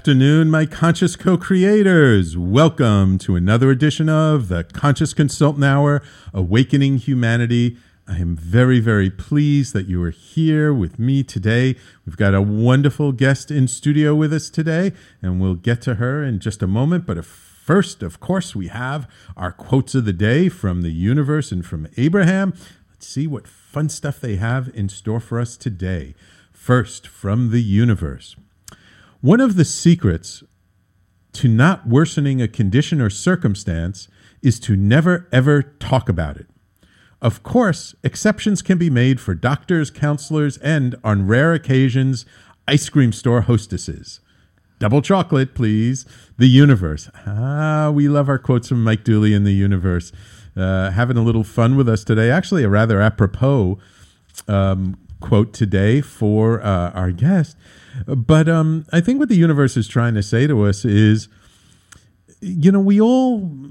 afternoon, my conscious co creators. Welcome to another edition of the Conscious Consultant Hour Awakening Humanity. I am very, very pleased that you are here with me today. We've got a wonderful guest in studio with us today, and we'll get to her in just a moment. But first, of course, we have our quotes of the day from the universe and from Abraham. Let's see what fun stuff they have in store for us today. First, from the universe. One of the secrets to not worsening a condition or circumstance is to never ever talk about it. Of course, exceptions can be made for doctors, counselors, and, on rare occasions, ice cream store hostesses. Double chocolate, please. The universe. Ah, we love our quotes from Mike Dooley in the universe. Uh, having a little fun with us today. Actually, a rather apropos um, quote today for uh, our guest. But um, I think what the universe is trying to say to us is, you know, we all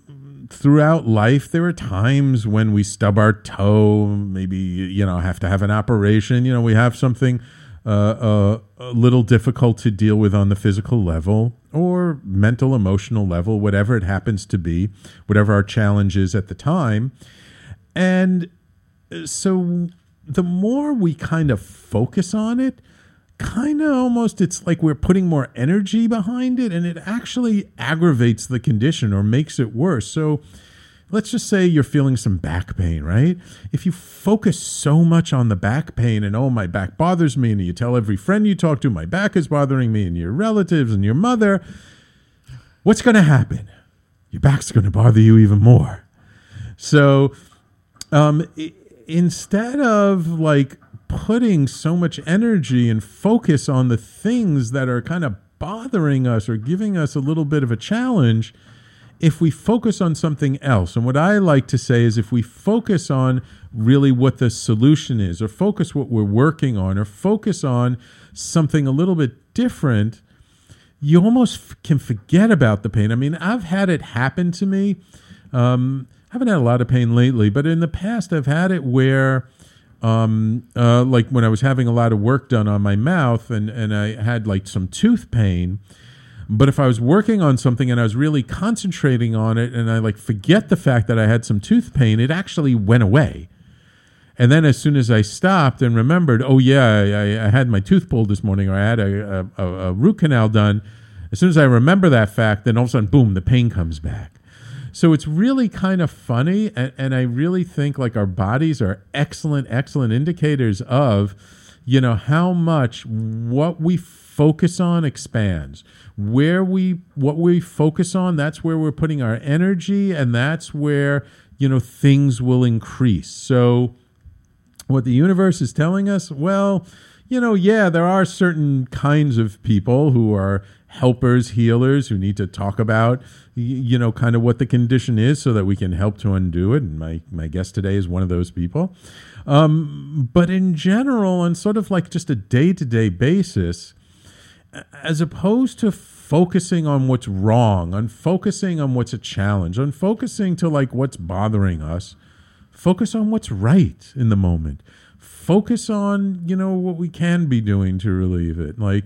throughout life there are times when we stub our toe, maybe you know have to have an operation. You know, we have something uh, uh, a little difficult to deal with on the physical level or mental, emotional level, whatever it happens to be, whatever our challenge is at the time, and so the more we kind of focus on it kind of almost it's like we're putting more energy behind it and it actually aggravates the condition or makes it worse. So let's just say you're feeling some back pain, right? If you focus so much on the back pain and oh my back bothers me and you tell every friend you talk to my back is bothering me and your relatives and your mother, what's going to happen? Your back's going to bother you even more. So um, instead of like putting so much energy and focus on the things that are kind of bothering us or giving us a little bit of a challenge if we focus on something else. And what I like to say is if we focus on really what the solution is, or focus what we're working on, or focus on something a little bit different, you almost can forget about the pain. I mean, I've had it happen to me. Um, I haven't had a lot of pain lately, but in the past, I've had it where um, uh, like when I was having a lot of work done on my mouth and, and I had like some tooth pain. But if I was working on something and I was really concentrating on it and I like forget the fact that I had some tooth pain, it actually went away. And then as soon as I stopped and remembered, oh yeah, I, I had my tooth pulled this morning or I had a, a, a root canal done, as soon as I remember that fact, then all of a sudden, boom, the pain comes back. So it's really kind of funny. And, and I really think like our bodies are excellent, excellent indicators of, you know, how much what we focus on expands. Where we, what we focus on, that's where we're putting our energy and that's where, you know, things will increase. So, what the universe is telling us, well, you know, yeah, there are certain kinds of people who are helpers, healers who need to talk about, you know, kind of what the condition is so that we can help to undo it. And my, my guest today is one of those people. Um, but in general, on sort of like just a day to day basis, as opposed to focusing on what's wrong, on focusing on what's a challenge, on focusing to like what's bothering us, focus on what's right in the moment. Focus on, you know, what we can be doing to relieve it. Like,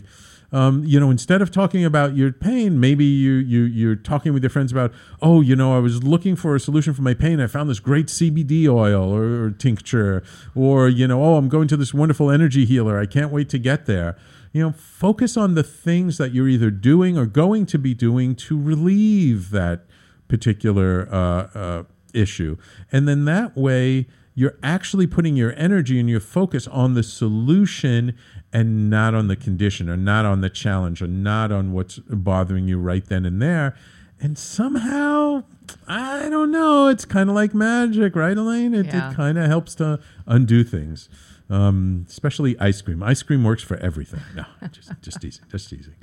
um, you know, instead of talking about your pain, maybe you you you're talking with your friends about, oh, you know, I was looking for a solution for my pain. I found this great CBD oil or, or tincture, or you know, oh, I'm going to this wonderful energy healer. I can't wait to get there. You know, focus on the things that you're either doing or going to be doing to relieve that particular uh, uh, issue, and then that way you're actually putting your energy and your focus on the solution and not on the condition or not on the challenge or not on what's bothering you right then and there. And somehow, I don't know, it's kind of like magic, right, Elaine? It, yeah. it kind of helps to undo things, um, especially ice cream. Ice cream works for everything. No, just, just teasing, just teasing.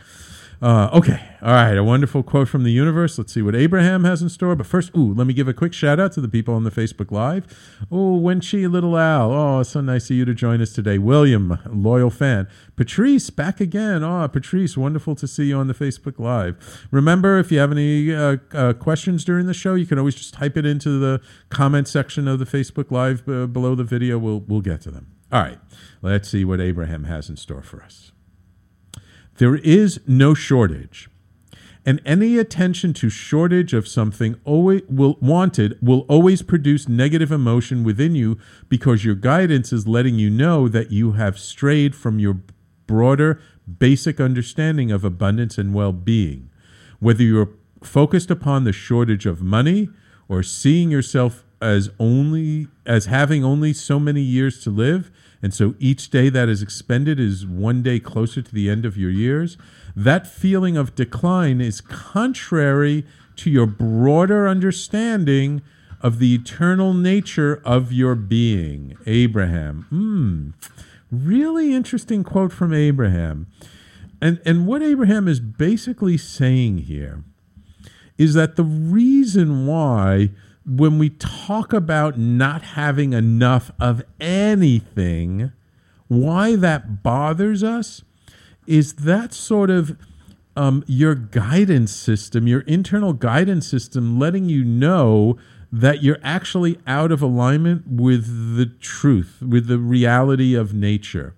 Uh, okay. All right. A wonderful quote from the universe. Let's see what Abraham has in store. But first, ooh, let me give a quick shout out to the people on the Facebook Live. Oh, Wenchi, Little Al. Oh, so nice of you to join us today. William, loyal fan. Patrice, back again. Oh, Patrice, wonderful to see you on the Facebook Live. Remember, if you have any uh, uh, questions during the show, you can always just type it into the comment section of the Facebook Live uh, below the video. We'll, we'll get to them. All right. Let's see what Abraham has in store for us. There is no shortage And any attention to shortage of something always will wanted will always produce negative emotion within you because your guidance is letting you know that you have strayed from your broader basic understanding of abundance and well-being. Whether you're focused upon the shortage of money or seeing yourself as only as having only so many years to live and so each day that is expended is one day closer to the end of your years. That feeling of decline is contrary to your broader understanding of the eternal nature of your being. Abraham. Hmm. Really interesting quote from abraham. And and what abraham is basically saying here is that the reason why when we talk about not having enough of anything, why that bothers us is that sort of um, your guidance system, your internal guidance system, letting you know that you're actually out of alignment with the truth, with the reality of nature,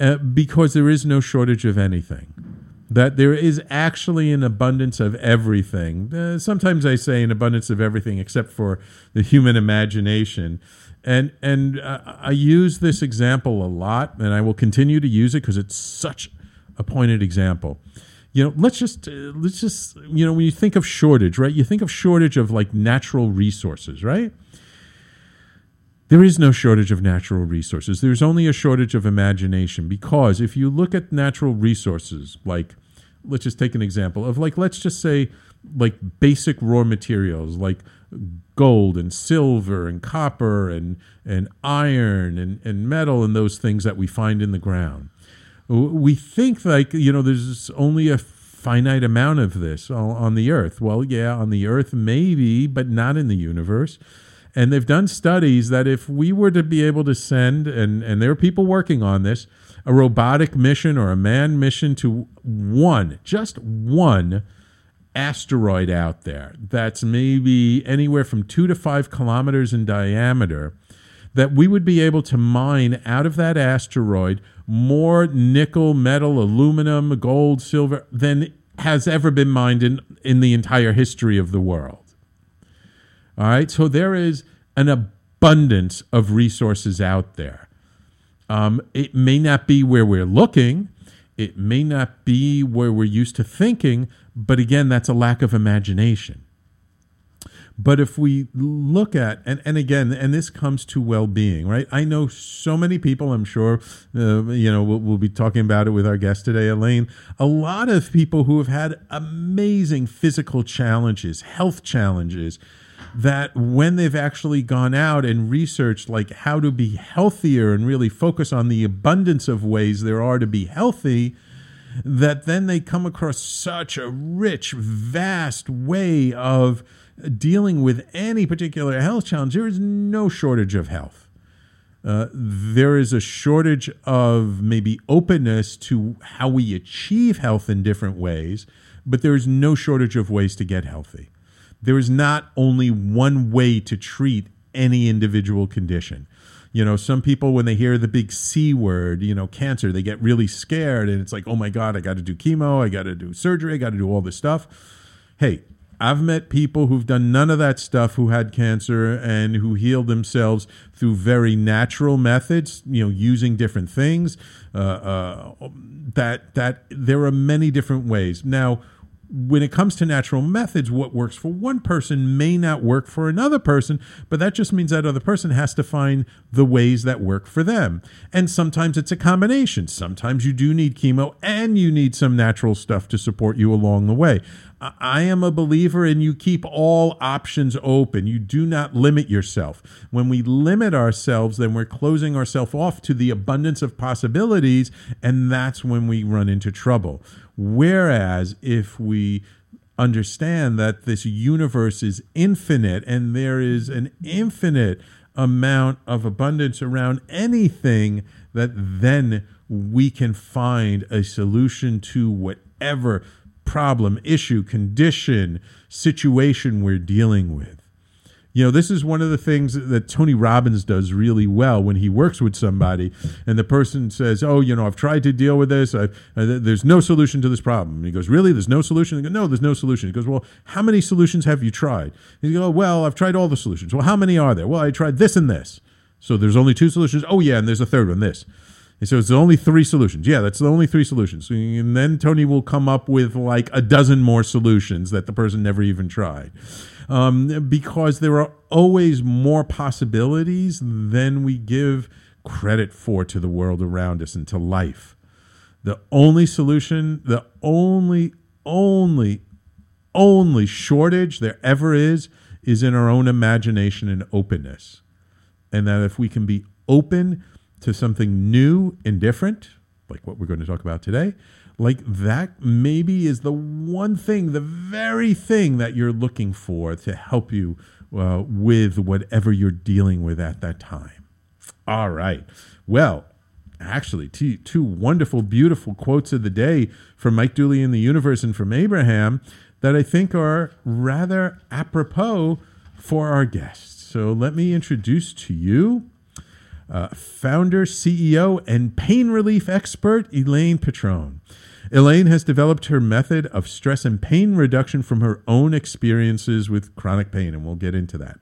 uh, because there is no shortage of anything that there is actually an abundance of everything. Uh, sometimes I say an abundance of everything except for the human imagination. And and uh, I use this example a lot and I will continue to use it because it's such a pointed example. You know, let's just uh, let's just you know when you think of shortage, right? You think of shortage of like natural resources, right? There is no shortage of natural resources. There's only a shortage of imagination because if you look at natural resources, like, let's just take an example of, like, let's just say, like, basic raw materials, like gold and silver and copper and, and iron and, and metal and those things that we find in the ground. We think, like, you know, there's only a finite amount of this on the earth. Well, yeah, on the earth, maybe, but not in the universe. And they've done studies that if we were to be able to send, and, and there are people working on this, a robotic mission or a manned mission to one, just one asteroid out there that's maybe anywhere from two to five kilometers in diameter, that we would be able to mine out of that asteroid more nickel, metal, aluminum, gold, silver than has ever been mined in, in the entire history of the world. All right. So there is an abundance of resources out there. Um, it may not be where we're looking, it may not be where we're used to thinking, but again, that's a lack of imagination. But if we look at, and, and again, and this comes to well being, right? I know so many people, I'm sure, uh, you know, we'll, we'll, be talking about it with our guest today, Elaine. A lot of people who have had amazing physical challenges, health challenges, that when they've actually gone out and researched like how to be healthier and really focus on the abundance of ways there are to be healthy that then they come across such a rich vast way of dealing with any particular health challenge there is no shortage of health. Uh, there is a shortage of maybe openness to how we achieve health in different ways but there is no shortage of ways to get healthy there is not only one way to treat any individual condition. You know, some people, when they hear the big C word, you know, cancer, they get really scared and it's like, oh my God, I got to do chemo, I got to do surgery, I got to do all this stuff. Hey, I've met people who've done none of that stuff who had cancer and who healed themselves through very natural methods, you know, using different things. Uh, uh, that that there are many different ways. Now, when it comes to natural methods, what works for one person may not work for another person, but that just means that other person has to find the ways that work for them. And sometimes it's a combination. Sometimes you do need chemo and you need some natural stuff to support you along the way. I am a believer in you keep all options open. You do not limit yourself. When we limit ourselves, then we're closing ourselves off to the abundance of possibilities, and that's when we run into trouble. Whereas if we understand that this universe is infinite and there is an infinite amount of abundance around anything, that then we can find a solution to whatever problem, issue, condition, situation we're dealing with. You know, this is one of the things that Tony Robbins does really well when he works with somebody and the person says, Oh, you know, I've tried to deal with this. Uh, there's no solution to this problem. And he goes, Really? There's no solution? Go, no, there's no solution. He goes, Well, how many solutions have you tried? He goes, oh, Well, I've tried all the solutions. Well, how many are there? Well, I tried this and this. So there's only two solutions. Oh, yeah, and there's a third one, this. And so it's only three solutions. Yeah, that's the only three solutions. And then Tony will come up with like a dozen more solutions that the person never even tried um, because there are always more possibilities than we give credit for to the world around us and to life. The only solution, the only, only, only shortage there ever is, is in our own imagination and openness. And that if we can be open to something new and different, like what we're going to talk about today, like that maybe is the one thing, the very thing that you're looking for to help you uh, with whatever you're dealing with at that time. All right. Well, actually, two, two wonderful, beautiful quotes of the day from Mike Dooley in the universe and from Abraham that I think are rather apropos for our guests. So let me introduce to you uh, founder, CEO, and pain relief expert Elaine Petrone. Elaine has developed her method of stress and pain reduction from her own experiences with chronic pain, and we'll get into that.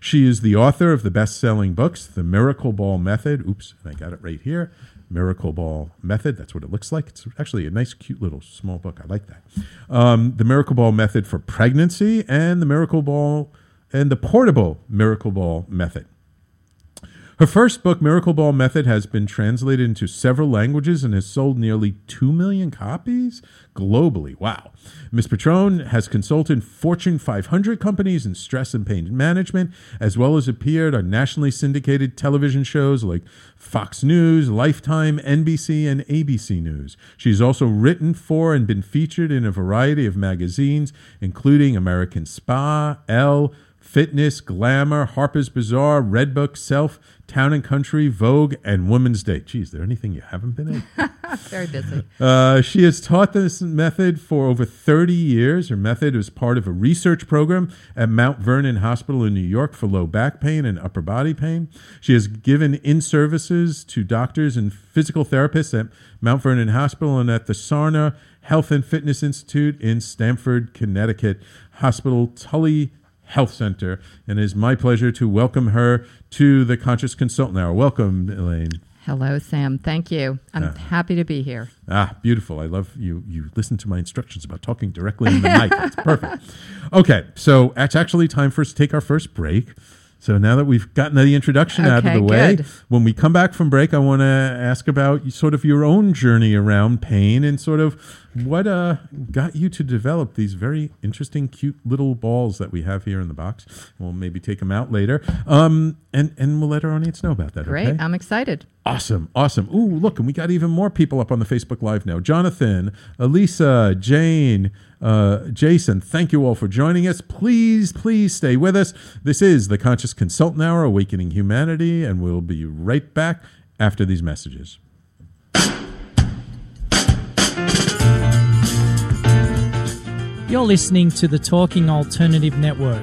She is the author of the best selling books, The Miracle Ball Method. Oops, I got it right here. Miracle Ball Method. That's what it looks like. It's actually a nice, cute little small book. I like that. Um, the Miracle Ball Method for Pregnancy and the Miracle Ball and the Portable Miracle Ball Method. Her first book, Miracle Ball Method, has been translated into several languages and has sold nearly 2 million copies globally. Wow. Ms. Petrone has consulted Fortune 500 companies in stress and pain management, as well as appeared on nationally syndicated television shows like Fox News, Lifetime, NBC, and ABC News. She's also written for and been featured in a variety of magazines, including American Spa, Elle, Fitness, Glamour, Harper's Bazaar, Redbook, Self, Town and Country, Vogue, and Women's Day. Geez, is there anything you haven't been in? Very busy. Uh, she has taught this method for over 30 years. Her method is part of a research program at Mount Vernon Hospital in New York for low back pain and upper body pain. She has given in services to doctors and physical therapists at Mount Vernon Hospital and at the Sarner Health and Fitness Institute in Stamford, Connecticut. Hospital Tully Health Center. And it is my pleasure to welcome her to the Conscious Consultant Hour. Welcome, Elaine. Hello, Sam. Thank you. I'm uh, happy to be here. Ah, beautiful. I love you. You listen to my instructions about talking directly in the mic. It's perfect. Okay, so it's actually time for us to take our first break. So now that we've gotten the introduction okay, out of the way, good. when we come back from break, I want to ask about sort of your own journey around pain and sort of what uh, got you to develop these very interesting, cute little balls that we have here in the box? We'll maybe take them out later, um, and and we'll let our audience know about that. Great, okay? I'm excited. Awesome, awesome. Ooh, look, and we got even more people up on the Facebook Live now. Jonathan, Elisa, Jane, uh, Jason, thank you all for joining us. Please, please stay with us. This is the Conscious Consultant Hour, Awakening Humanity, and we'll be right back after these messages. You're listening to the Talking Alternative Network.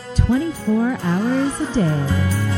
24 hours a day.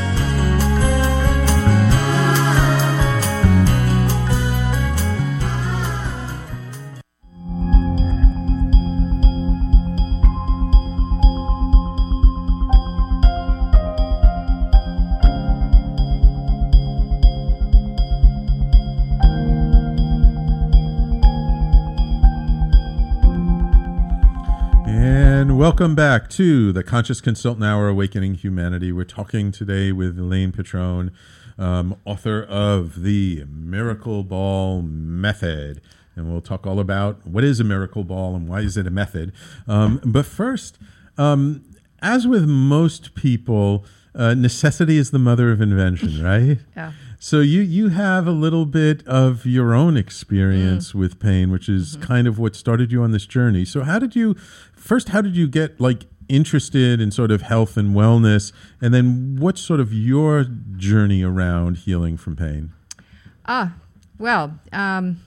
Welcome back to the Conscious Consultant Hour Awakening Humanity. We're talking today with Elaine Petrone, um, author of The Miracle Ball Method. And we'll talk all about what is a miracle ball and why is it a method. Um, but first, um, as with most people, uh, necessity is the mother of invention, right? yeah. So you you have a little bit of your own experience mm. with pain, which is mm-hmm. kind of what started you on this journey. So how did you first? How did you get like interested in sort of health and wellness, and then what's sort of your journey around healing from pain? Ah, well, um,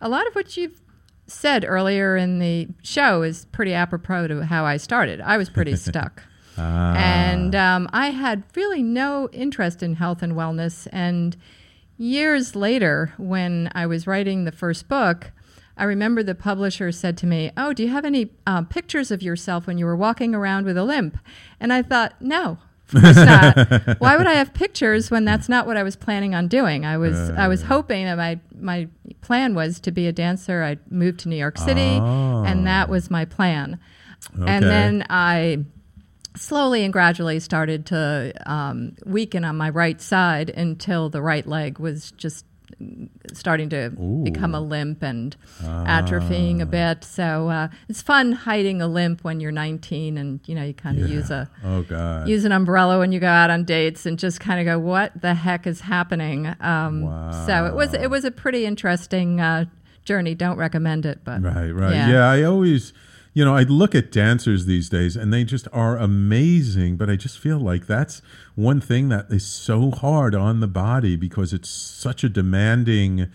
a lot of what you've said earlier in the show is pretty apropos to how I started. I was pretty stuck. Ah. And um, I had really no interest in health and wellness. And years later, when I was writing the first book, I remember the publisher said to me, Oh, do you have any uh, pictures of yourself when you were walking around with a limp? And I thought, No. Of course not. Why would I have pictures when that's not what I was planning on doing? I was uh, I was hoping that my my plan was to be a dancer. I moved to New York City, oh. and that was my plan. Okay. And then I slowly and gradually started to um, weaken on my right side until the right leg was just starting to Ooh. become a limp and ah. atrophying a bit. So uh, it's fun hiding a limp when you're 19 and you know you kind of yeah. use a oh god use an umbrella when you go out on dates and just kind of go what the heck is happening. Um, wow. So it was it was a pretty interesting uh, journey. Don't recommend it, but right right yeah, yeah I always you know, I look at dancers these days and they just are amazing, but I just feel like that's one thing that is so hard on the body because it's such a demanding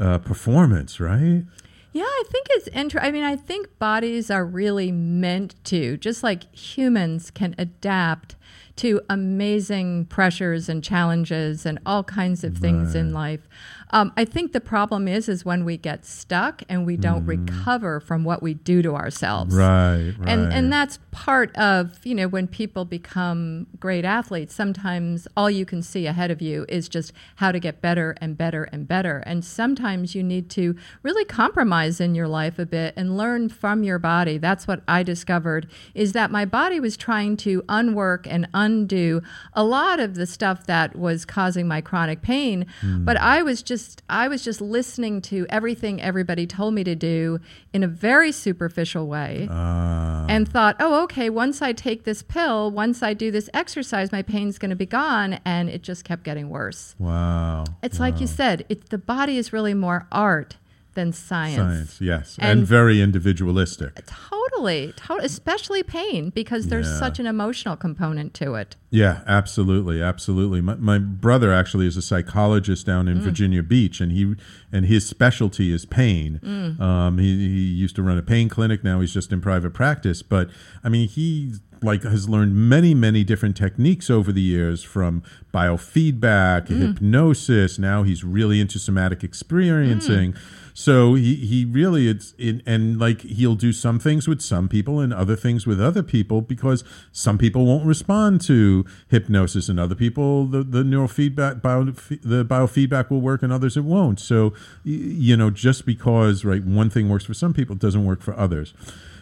uh, performance, right? Yeah, I think it's interesting. I mean, I think bodies are really meant to, just like humans can adapt to amazing pressures and challenges and all kinds of things right. in life. Um, I think the problem is is when we get stuck and we don't mm. recover from what we do to ourselves. Right, right. And and that's part of, you know, when people become great athletes, sometimes all you can see ahead of you is just how to get better and better and better. And sometimes you need to really compromise in your life a bit and learn from your body. That's what I discovered is that my body was trying to unwork and undo a lot of the stuff that was causing my chronic pain, mm. but I was just just I was just listening to everything everybody told me to do in a very superficial way uh. and thought, "Oh, okay, once I take this pill, once I do this exercise, my pain's going to be gone." And it just kept getting worse. Wow. It's wow. like you said, it, the body is really more art than science. Science, yes, and, and very individualistic. Totally, to- especially pain because there's yeah. such an emotional component to it. Yeah, absolutely, absolutely. My, my brother actually is a psychologist down in mm. Virginia Beach, and he and his specialty is pain. Mm. Um, he, he used to run a pain clinic. Now he's just in private practice. But I mean, he like has learned many many different techniques over the years from biofeedback mm. hypnosis now he's really into somatic experiencing mm. So he, he really it's in, and like he'll do some things with some people and other things with other people because some people won't respond to hypnosis and other people the the neurofeedback bio, the biofeedback will work and others it won't. So you know just because right one thing works for some people doesn't work for others.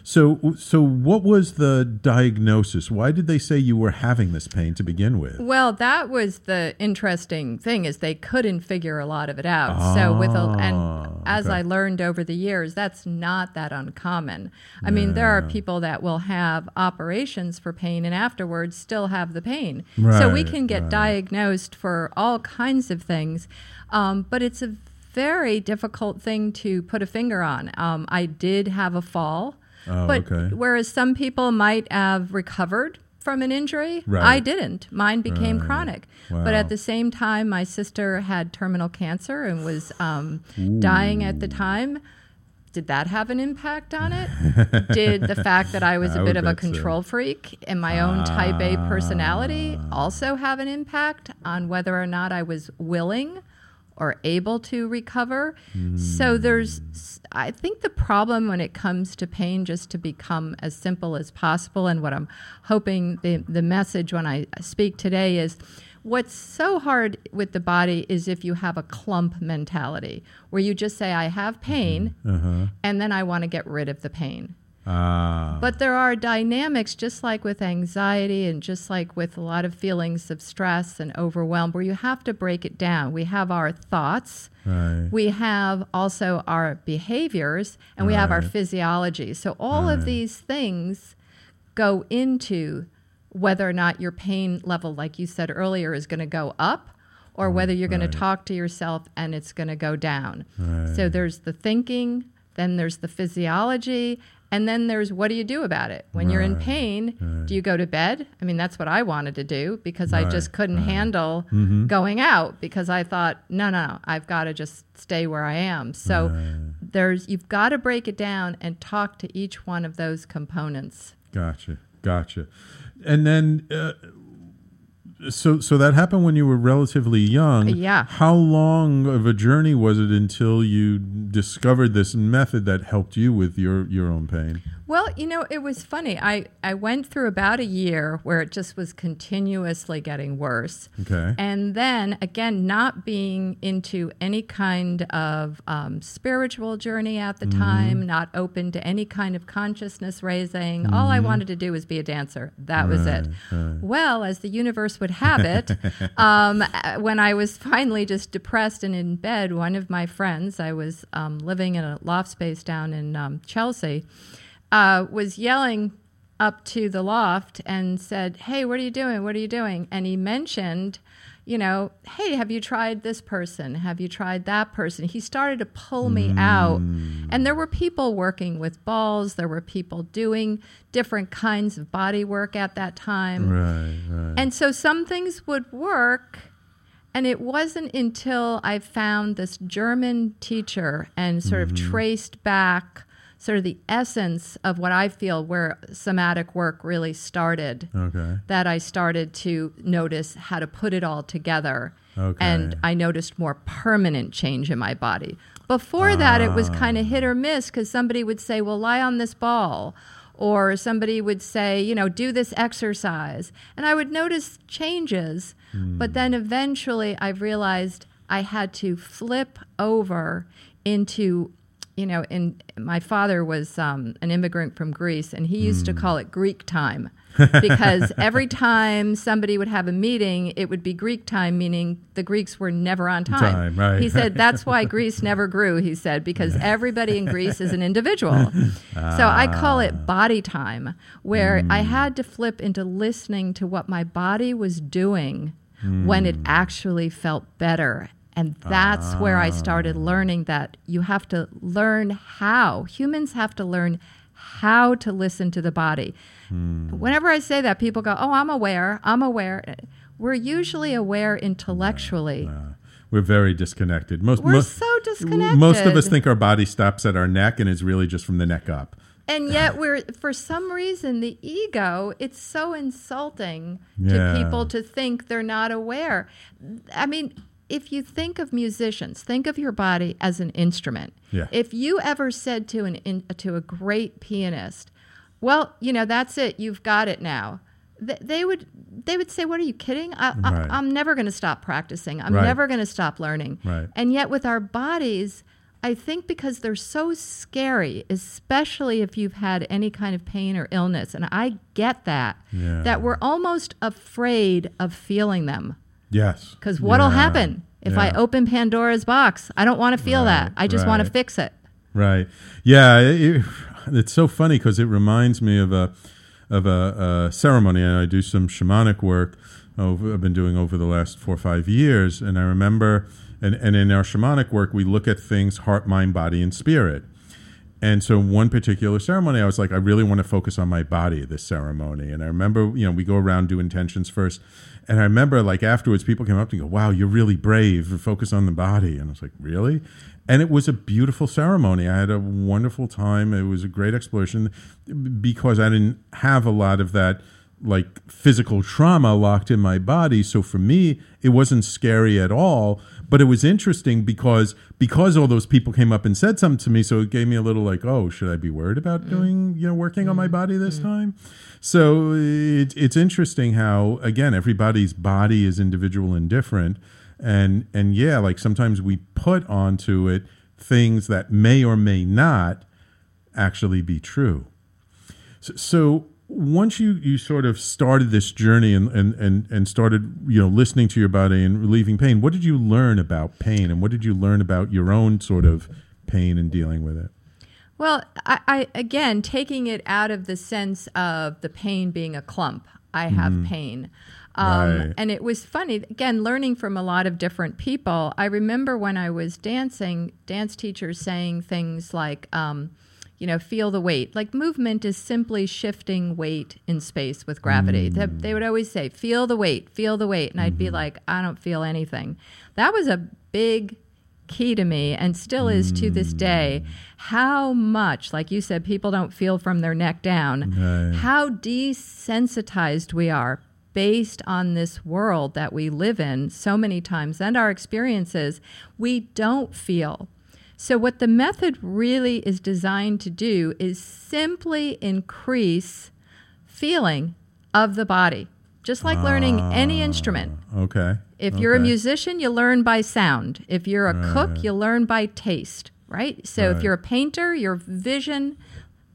So, so what was the diagnosis? Why did they say you were having this pain to begin with? Well, that was the interesting thing is they couldn't figure a lot of it out. Ah, so with a, and ah, as okay. I learned over the years, that's not that uncommon. I mean, there are people that will have operations for pain and afterwards still have the pain. Right, so we can get right. diagnosed for all kinds of things, um, but it's a very difficult thing to put a finger on. Um, I did have a fall. Oh, but okay. whereas some people might have recovered from an injury, right. I didn't. Mine became right. chronic. Wow. But at the same time, my sister had terminal cancer and was um, dying at the time. did that have an impact on it? did the fact that I was I a would bit of a bet so. control freak and my own type A personality Ah. also have an impact on whether or not I was willing or able to recover? So hmm. there's, I think the problem when it comes to pain, just to become as simple as possible, and what I'm hoping the, the message when I speak today is what's so hard with the body is if you have a clump mentality where you just say, I have pain, mm-hmm. uh-huh. and then I want to get rid of the pain. Ah. But there are dynamics, just like with anxiety and just like with a lot of feelings of stress and overwhelm, where you have to break it down. We have our thoughts, right. we have also our behaviors, and we have our physiology. So all of these things go into whether or not your pain level, like you said earlier, is going to go up or whether you're going to talk to yourself and it's going to go down. So there's the thinking, then there's the physiology, and then there's what do you do about it? When you're in Right, pain, do you go to bed? I mean, that's what I wanted to do because I just couldn't right. handle going out because I thought, no, no, no, I've got to just stay where I am. So there's you've got to break it down and talk to each one of those components. Gotcha. Gotcha. And then, uh, so so that happened when you were relatively young. Yeah. How long of a journey was it until you discovered this method that helped you with your your own pain? Well, you know, it was funny. I, I went through about a year where it just was continuously getting worse. Okay. And then again, not being into any kind of um, spiritual journey at the time, not open to any kind of consciousness raising. All I wanted to do was be a dancer. That was it. Well, as the universe would have it, um, uh, when I was finally just depressed and in bed, one of my friends, I was um, living in a loft space down in um, Chelsea, uh, was yelling up to the loft and said, Hey, what are you doing? What are you doing? And he mentioned, you know, hey, have you tried this person? Have you tried that person? He started to pull me out. And there were people working with balls, there were people doing different kinds of body work at that time. Right. Right. And so some things would work. And it wasn't until I found this German teacher and sort of traced back sort of the essence of what I feel where somatic work really started okay. that I started to notice how to put it all together. Okay. And I noticed more permanent change in my body. Before that, it was kind Ah. of hit or miss because somebody would say, well, lie on this ball. Or somebody would say, you know, do this exercise. And I would notice changes. Hmm. But then eventually I realized I had to flip over into you know, in my father was um, an immigrant from Greece, and he used Hmm. to call it Greek time because every time somebody would have a meeting, it would be Greek time, meaning the Greeks were never on time. Time, right. He said that's why Greece never grew. He said because everybody in Greece is an individual. So I call Ah. it body time, where Hmm. I had to flip into listening to what my body was doing when Hmm. it actually felt better. And that's where I started Ah. learning that you have to learn how. Humans have to learn how to listen to the body. Hmm. Whenever I say that, people go, Oh, I'm aware. I'm aware. We're usually aware intellectually. We're very disconnected. Most We're mo- so Most of us think our body stops at our neck and is really just from the neck up. And yet, we're for some reason the ego. It's so insulting Yeah. to people to think they're not aware. I mean, if you think of musicians, think of your body as an instrument. Yeah. If you ever said to an in, to a great pianist, "Well, you know, that's it. You've got it now," th- they would they would say, "What are you kidding? I, Right. I, I'm never going to stop practicing. I'm Right. never going to stop learning." Right. And yet, with our bodies, I think because they're so scary, especially if you've had any kind of pain or illness, and I get that, Yeah. that we're almost afraid of feeling them. Yes. Because what'll Yeah. happen if I open Pandora's box? I don't want to feel that. I just want to fix it. Right. Yeah. It- it's so funny because it reminds me of a of a, a ceremony, and I do some shamanic work. Over, I've been doing over the last four or five years, and I remember, and, and in our shamanic work, we look at things heart, mind, body, and spirit. and so one particular ceremony, I was like, I really want to focus on my body this ceremony. And I remember, you know, we go around do intentions first. And I remember like afterwards, people came up to me and go, wow, you're really brave. Focus on the body. And I was like, really? And it was a beautiful ceremony. I had a wonderful time. It was a great exploration because I didn't have a lot of that like physical trauma locked in my body. So for me, it wasn't scary at all but it was interesting because because all those people came up and said something to me, so it gave me a little like, oh, should I be worried about mm. doing you know working on my mm. body this mm. time? So it, it's interesting how again everybody's body is individual and different, and and yeah, like sometimes we put onto it things that may or may not actually be true. So, so once you, you sort of started this journey and, and, and, and started you know listening to your body and relieving pain, what did you learn about pain and what did you learn about your own sort of pain and dealing with it? Well, I, I again taking it out of the sense of the pain being a clump. I have mm. pain. Um, right. And it was funny, again, learning from a lot of different people. I remember when I was dancing, dance teachers saying things like, um, you know, feel the weight. Like movement is simply shifting weight in space with gravity. Mm. They, they, would always say, feel the weight, feel the weight. And mm-hmm. I'd be mm-hmm. like, I don't feel anything. That was a big key to me and still is to this day. Mm. How much, like you said, people don't feel from their neck down, right. how desensitized we are based on this world that we live in so many times and our experiences. We don't feel so, what the method really is designed to do is simply increase feeling of the body, just like learning any ah, instrument. Okay. If okay. you're a musician, you learn by sound. If you're a right. cook, you learn by taste, right? So, right. if you're a painter, your vision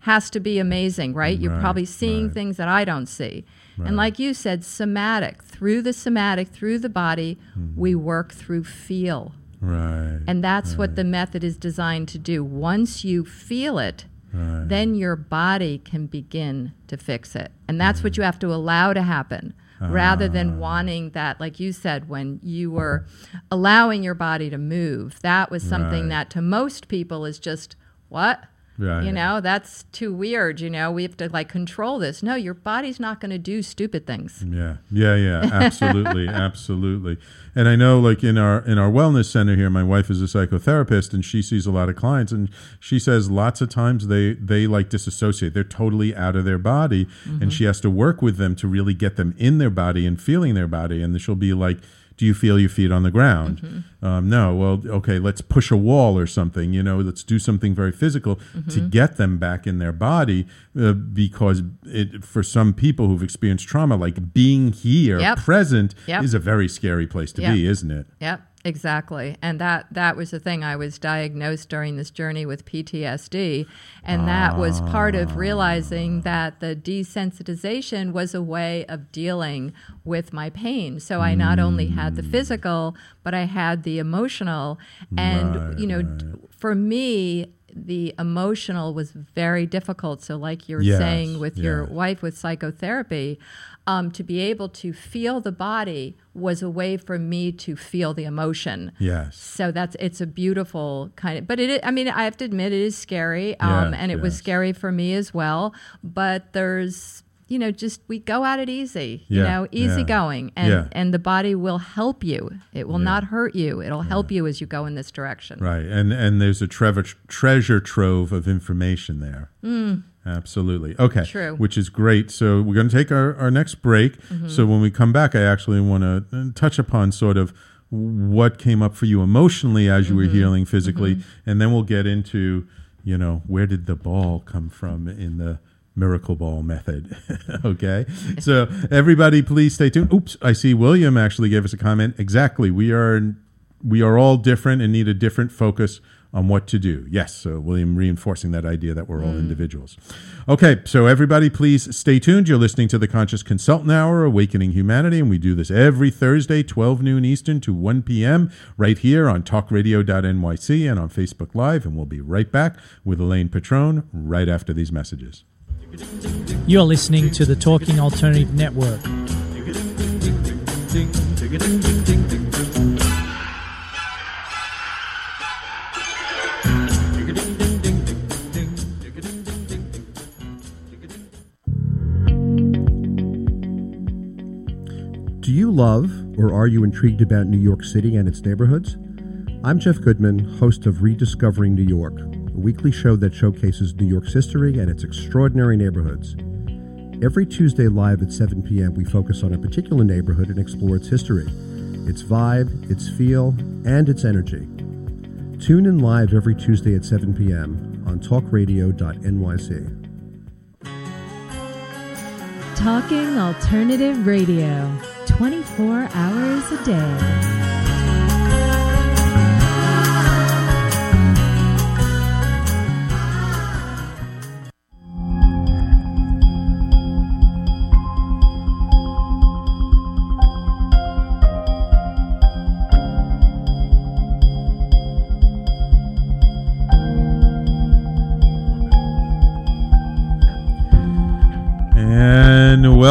has to be amazing, right? You're right. probably seeing things that I don't see. And like you said, somatic, through the somatic, through the body, mm-hmm. we work through feel. Right. And that's right. what the method is designed to do. Once you feel it, right. then your body can begin to fix it. And that's what you have to allow to happen. Rather than ah. wanting that, like you said, when you were allowing your body to move, that was something right. that to most people is just, what? Right. You know, that's too weird. You know, we have to like control this. No, your body's not going to do stupid things. Yeah, yeah, yeah. Absolutely, absolutely. And I know, like in our in our wellness center here, my wife is a psychotherapist, and she sees a lot of clients, and she says lots of times they they like disassociate. They're totally out of their body, mm-hmm. and she has to work with them to really get them in their body and feeling their body. And she'll be like do you feel your feet on the ground? Mm-hmm. Um, no. Well, okay, let's push a wall or something. You know, let's do something very physical mm-hmm. to get them back in their body uh, because it, for some people who've experienced trauma, like being here, yep. present, yep. is a very scary place to yep. be, isn't it? Yep. Exactly. And that that was the thing I was diagnosed during this journey with PTSD and that was part of realizing that the desensitization was a way of dealing with my pain. So I not only had the physical, but I had the emotional and right, you know right. for me the emotional was very difficult. So, like you're yes, saying with your wife with psychotherapy, um, to be able to feel the body was a way for me to feel the emotion. Yes. So that's it's a beautiful kind of, but it. I mean, I have to admit it is scary, um, yes, and it yes. was scary for me as well. But there's you know, just we go at it easy, yeah, you know, easy yeah. going, and yeah. and the body will help you. It will not hurt you. It'll help you as you go in this direction. Right, and and there's a treasure trove of information there. Mm. Absolutely. Okay. True. Which is great. So we're going to take our, our next break. Mm-hmm. So when we come back, I actually want to uh, touch upon sort of what came up for you emotionally as you mm-hmm. were healing physically, mm-hmm. and then we'll get into you know where did the ball come from in the miracle ball method. okay. So everybody please stay tuned. Oops, I see William actually gave us a comment. Exactly. We are we are all different and need a different focus on what to do. Yes, so William reinforcing that idea that we're all mm. individuals. Okay, so everybody please stay tuned. You're listening to the Conscious Consultant Hour, Awakening Humanity, and we do this every Thursday, 12 noon Eastern to 1 p.m. right here on talkradio.nyc and on Facebook Live, and we'll be right back with Elaine Petrone right after these messages. You're listening to the Talking Alternative Network. Do you love or are you intrigued about New York City and its neighborhoods? I'm Jeff Goodman, host of Rediscovering New York a weekly show that showcases New York's history and its extraordinary neighborhoods. Every Tuesday live at 7 p.m., we focus on a particular neighborhood and explore its history, its vibe, its feel, and its energy. Tune in live every Tuesday at 7 p.m. on talkradio.nyc. Talking Alternative Radio, 24 hours a day.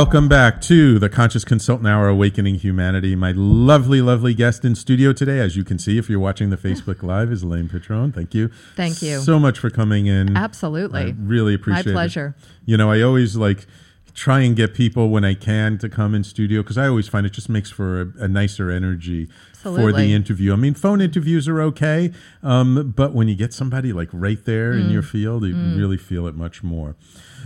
Welcome back to the Conscious Consultant Hour Awakening Humanity. My lovely, lovely guest in studio today, as you can see if you're watching the Facebook Live, is Elaine Petrone. Thank you. Thank you. So much for coming in. Absolutely. I really appreciate it. My pleasure. It. You know, I always like try and get people when I can to come in studio because I always find it just makes for a, a nicer energy Absolutely. for the interview. I mean, phone interviews are okay, um, but when you get somebody like right there mm. in your field, you mm. really feel it much more.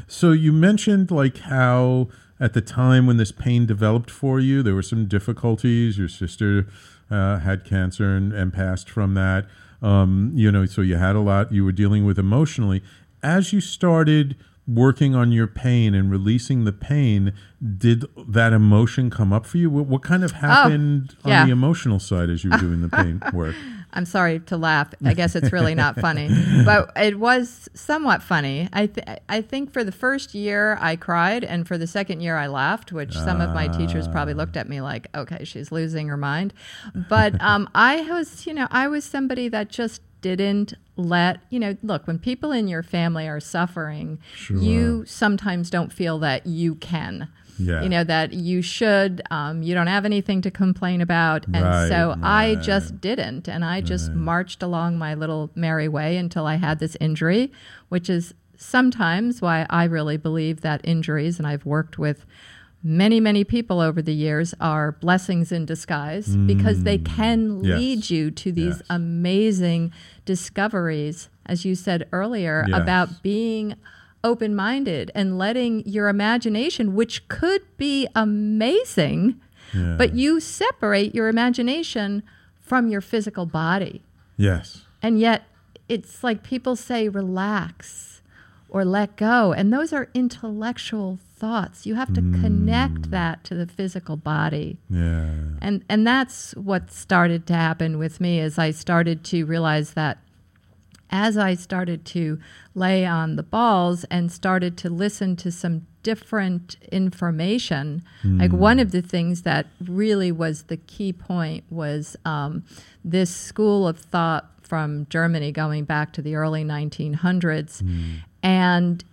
So you mentioned like how at the time when this pain developed for you, there were some difficulties. Your sister uh, had cancer and, and, passed from that. Um, you know, so you had a lot you were dealing with emotionally. As you started working on your pain and releasing the pain, did that emotion come up for you? What, what kind of oh, happened oh, yeah. on the emotional side as you were doing the pain work? I'm sorry to laugh. I guess it's really not funny, but it was somewhat funny. I th- I think for the first year I cried, and for the second year I laughed, which some of my teachers probably looked at me like, "Okay, she's losing her mind." But um, I was, you know, I was somebody that just didn't let you know look when people in your family are suffering sure. you sometimes don't feel that you can yeah. you know that you should um, you don't have anything to complain about and right, so right. i just didn't and i just right. marched along my little merry way until i had this injury which is sometimes why i really believe that injuries and i've worked with many many people over the years are blessings in disguise mm. because they can yes. lead you to these yes. amazing discoveries as you said earlier yes. about being open minded and letting your imagination, which could be amazing, yeah. but you separate your imagination from your physical body. Yes. And yet it's like people say, relax or let go. And those are intellectual thoughts. You have to mm. connect that to the physical body. Yeah. And and that's what started to happen with me as I started to realize that as I started to lay on the balls and started to listen to some different information, mm. like one of the things that really was the key point was um, this school of thought from Germany going back to the early 1900s. Mm. And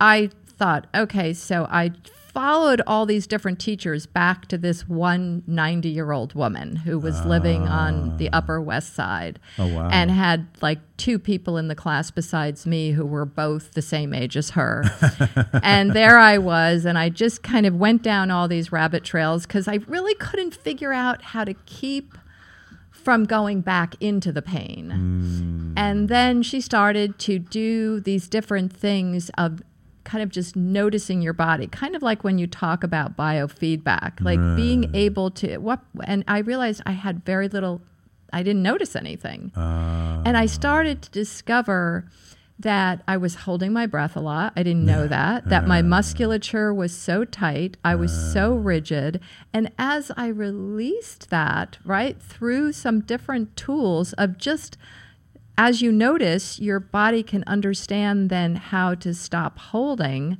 I thought, okay, so I followed all these different teachers back to this one 90 year old woman who was living on the ah. Upper West Side oh, wow. and had like two people in the class besides me who were both the same age as her. and there I was, and I just kind of went down all these rabbit trails because I really couldn't figure out how to keep from going back into the pain. Mm. And then she started to do these different things of kind of just noticing your body, kind of like when you talk about biofeedback, like right. being able to what. And I realized I had very little. I didn't notice anything, uh, and I started to discover that I was holding my breath a lot. I didn't know that. That my musculature was so tight. I was so rigid. And as I released that, right, through some different tools of just as you notice, your body can understand then how to stop holding.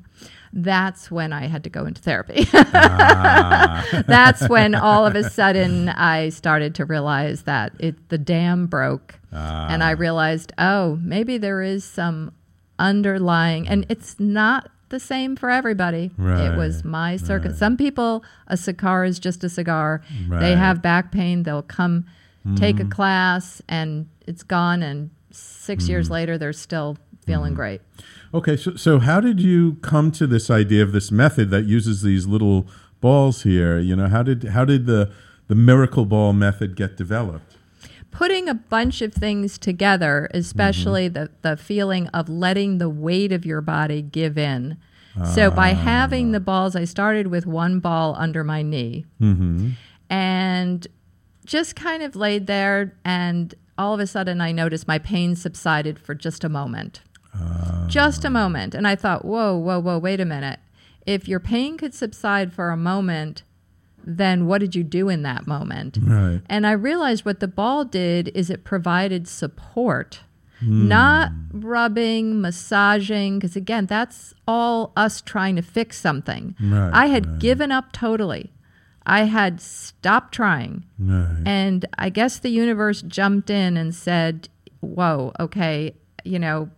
That's when I had to go into therapy. ah. That's when all of a sudden I started to realize that it, the dam broke. Ah. And I realized, oh, maybe there is some underlying, and it's not the same for everybody. Right, it was my circuit. Right. Some people, a cigar is just a cigar. Right. They have back pain. They'll come mm. take a mm-hmm. class and it's gone and 6 mm. years later they're still feeling mm. great okay so, so how did you come to this idea of this method that uses these little balls here. You know, how did how did the the miracle ball method get developed? Putting a bunch of things together, especially Mm-hmm. the, the feeling of letting the weight of your body give in. So by having the balls, I started with one ball under my knee Mm-hmm. and just kind of laid there and all of a sudden I noticed my pain subsided for just a moment. Just a oh. moment. And I thought, whoa, whoa, whoa, wait a minute. If your pain could subside for a moment, then what did you do in that moment? Right. And I realized what the ball did is it provided support, hmm. not rubbing, massaging, because again, that's all us trying to fix something. Right, I had right. given up totally. I had stopped trying. Right. And I guess the universe jumped in and said, Whoa, okay, you know,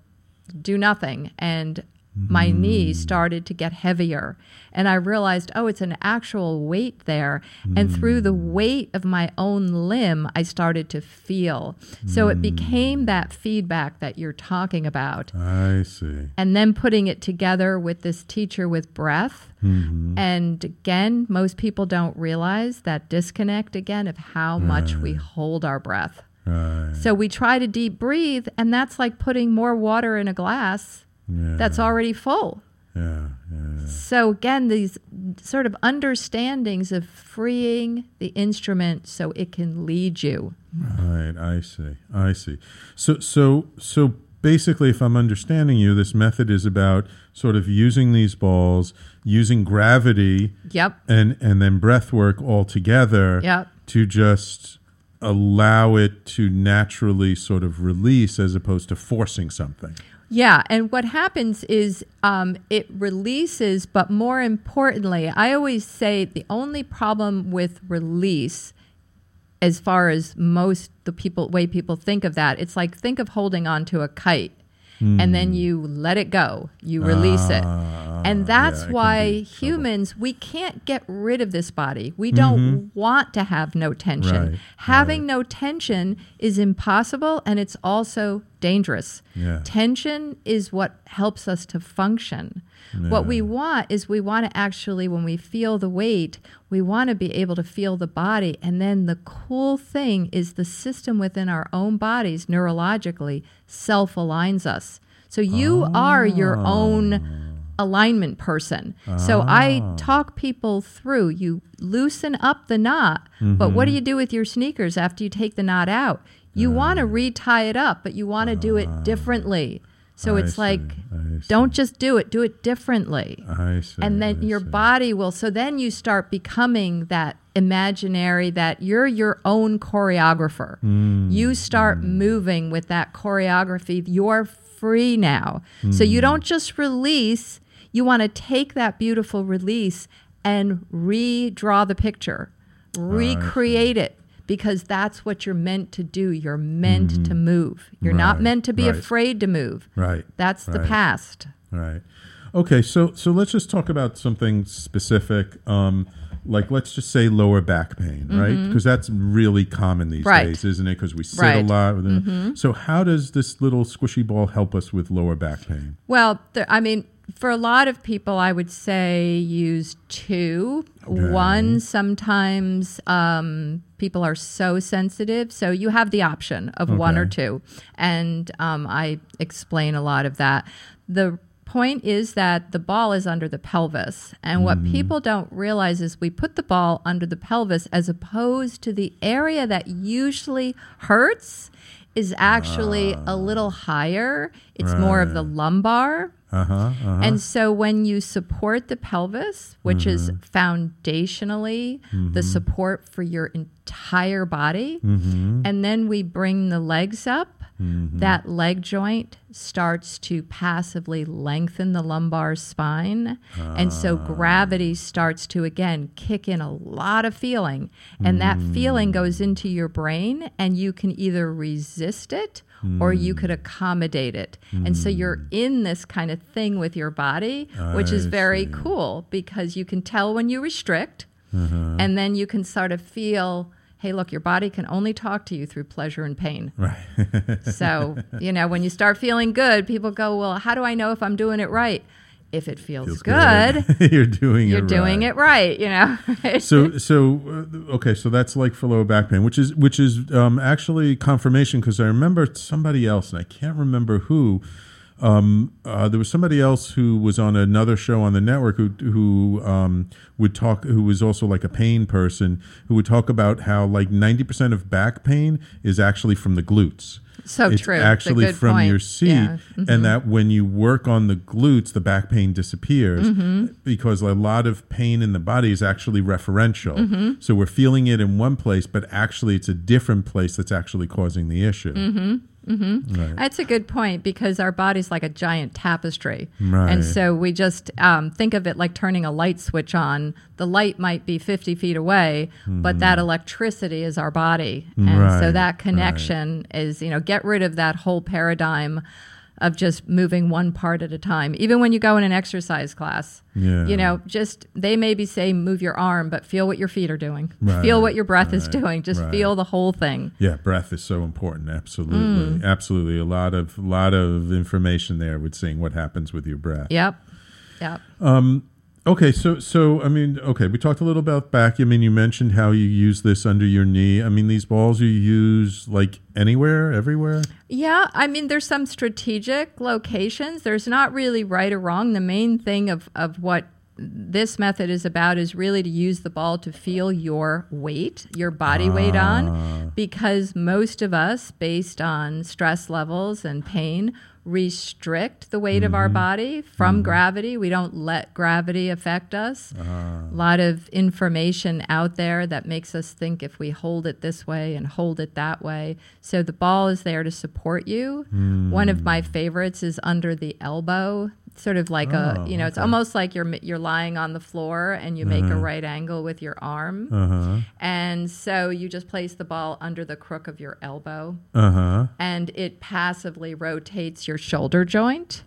do nothing. And my knees mm. started to get heavier. And I realized, oh, it's an actual weight there. And through the mm. weight of my own limb, I started to feel. So it mm. became that feedback that you're talking about I see. and then putting it together with this teacher with breath. Mm-hmm. And again, most people don't realize that disconnect again of how much we hold our breath. Right. So we try to deep breathe, and that's like putting more water in a glass Yeah. that's already full. yeah. Yeah. So again, these sort of understandings of freeing the instrument so it can lead you. Right, I see. I see. So so so basically if I'm understanding you, this method is about sort of using these balls, using gravity Yep. and and then breath work all together Yep. to just allow it to naturally sort of release as opposed to forcing something. Yeah, and what happens is um, it releases, but more importantly, I always say the only problem with release, as far as most the people way people think of that, it's like think of holding on to a kite, and then you let it go, you release it, and that's Ah, yeah, why be trouble. humans we can't get rid of this body. We don't want to have no tension. Mm-hmm. Right, Having no tension is impossible, and it's also dangerous. Yeah. Tension is what helps us to function. What we want is we want to actually, when we feel the weight, we want to be able to feel the body. And then the cool thing is the system within our own bodies neurologically self aligns us. So you are your own ah. alignment person. So I ah. talk people through you loosen up the knot, but what do mm-hmm. you do with your sneakers after you take the knot out? You want to retie it up, but you want to do it ah. differently. So I it's see, like, don't just do it, do it differently. See. And then I your see. body will, so then you start becoming that imaginary that you're your own choreographer. Hmm. You start moving with that choreography. You're free now. So Hmm. you don't just release, you want to take that beautiful release and redraw the picture, recreate it. Because that's what you're meant to do. You're meant to move. You're not meant to be right. afraid to move. Right. That's the past. Right. Okay. So so let's just talk about something specific. Um, like let's just say lower back pain, right? Because that's really common these Mm-hmm. Right. days, isn't it? Because we sit a Right. Mm-hmm. lot. with. So how does this little squishy ball help us with lower back pain? Well, there, I mean, for a lot of people, I would say use two. Okay. One, sometimes um, people are so sensitive, so you have the option of one or two. And um, I explain a lot of that. The point is that the ball is under the pelvis. And what Mm-hmm. people don't realize is we put the ball under the pelvis as opposed to the area that usually hurts is actually a little higher. It's more of the lumbar. Uh huh. Uh-huh. And so when you support the pelvis, which is mm-hmm. foundationally the mm-hmm. support for your entire body, mm-hmm. and then we bring the legs up, that leg joint starts to passively lengthen the lumbar spine. And so ah. gravity starts to, again, kick in a lot of feeling. And that feeling mm. goes into your brain, and you can either resist it or you could accommodate it. And so you're in this kind of thing with your body, which is very see. cool because you can tell when you restrict, Uh-huh. and then you can sort of feel. Hey, look, your body can only talk to you through pleasure and pain. right. So, you know, when you start feeling good, people go, Well, how do I know if I'm doing it right? If it feels, Feels good, good. You're doing you're it doing right. it right. You know. so so uh, okay so that's like for lower back pain which is which is um, actually confirmation because i remember somebody else and i can't remember who um, uh, there was somebody else who was on another show on the network who who um, would talk who was also like a pain person who would talk about how like 90% of back pain is actually from the glutes So it's true. Actually from point. your seat Yeah. Mhm. and that when you work on the glutes the back pain disappears Mm-hmm. because a lot of pain in the body is actually referential Mm-hmm. so we're feeling it in one place but actually it's a different place that's actually causing the issue Mm-hmm. right. That's a good point because our body's like a giant tapestry. Right. And so we just um, think of it like turning a light switch on. The light might be 50 feet away, but that electricity is our body. And so Mm-hmm. Right, that connection is, you know, get rid of that whole paradigm of just moving one part at a time. Even when you go in an exercise class, Yeah. you know, just they maybe say move your arm, but feel what your feet are doing. Right, feel what your breath is doing. Just right. feel the whole thing. yeah breath is so important absolutely Mm. absolutely a lot of lot of information there with seeing what happens with your breath Yep. Yep. Okay, so so I mean, okay, we talked a little about back. I mean, you mentioned how you use this under your knee. I mean, these balls you use like anywhere, everywhere. Yeah, I mean, there's some strategic locations. There's not really right or wrong. The main thing of, of what this method is about is really to use the ball to feel your weight, your body weight on, ah. because most of us, based on stress levels and pain, restrict the weight of our mm-hmm. body from mm-hmm. gravity. We don't let gravity affect us. Ah. A lot of information out there that makes us think if we hold it this way and hold it that way. So the ball is there to support you. One of my hmm. favorites is under the elbow. Sort of like a, you know, it's almost like you're you're lying on the floor and you make a right angle with your arm, Uh huh. and so you just place the ball under the crook of your elbow, Uh huh. and it passively rotates your shoulder joint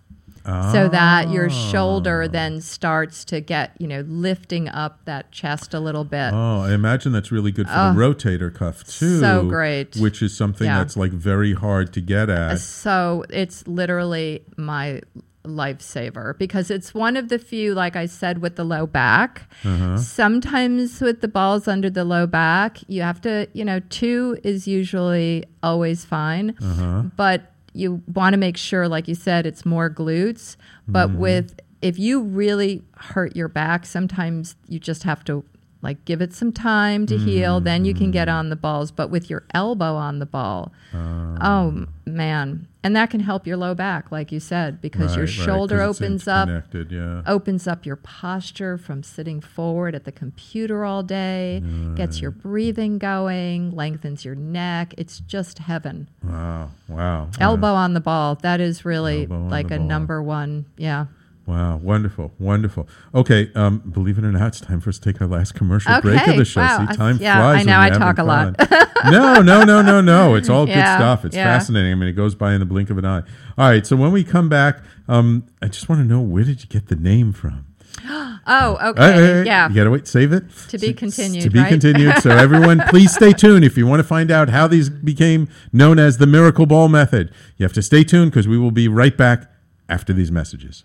so that your shoulder then starts to get, you know, lifting up that chest a little bit. Oh, I imagine that's really good for the rotator cuff too. so great. Which is something Yeah. that's like very hard to get at. So it's literally my lifesaver because it's one of the few, like I said, with the low back. Uh-huh. Sometimes with the balls under the low back, you have to, you know, two is usually always fine, uh-huh. but you want to make sure, like you said, it's more glutes. But mm-hmm. with if you really hurt your back, sometimes you just have to like give it some time to heal then you can get mm. on the balls but with your elbow on the ball. Oh. oh. Man. And that can help your low back like you said because your shoulder right, shoulder 'cause it's opens up Yeah. opens up your posture from sitting forward at the computer all day gets your breathing going lengthens your neck. It's just heaven. Wow. Wow. elbow on the ball. That is really Elbow like a ball. number one yeah Wow, wonderful, wonderful. Okay, um, believe it or not, it's time for us to take our last commercial break of the show. wow, See, I- time yeah, flies. I know, when I talk a lot. no, no, no, no, no. It's all good stuff. It's yeah. fascinating. I mean, it goes by in the blink of an eye. All right, so when we come back, um, I just want to know where did you get the name from? oh okay hey, hey, yeah You gotta wait. Save it. To be continued, To be right? continued. So everyone, please stay tuned if you want to find out how these became known as the miracle ball method. You have to stay tuned because we will be right back after these messages.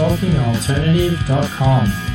talkingalternative.com.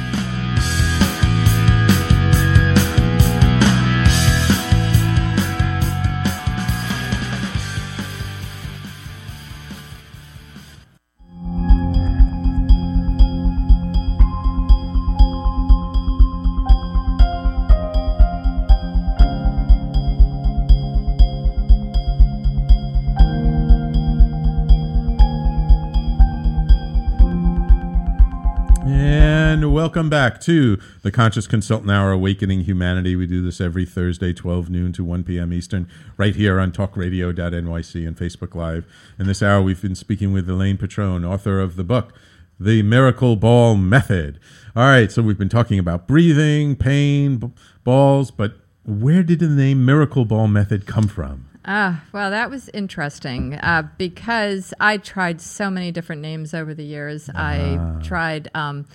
welcome back to the Conscious Consultant Hour Awakening Humanity. We do this every Thursday, 12 noon to 1 p.m. Eastern, right here on talkradio.nyc and Facebook Live. In this hour, we've been speaking with Elaine Petrone, author of the book, The Miracle Ball Method. All right, so we've been talking about breathing, pain, b- balls, but where did the name Miracle Ball Method come from? Ah, well, that was interesting uh, because I tried so many different names over the years. I tried um,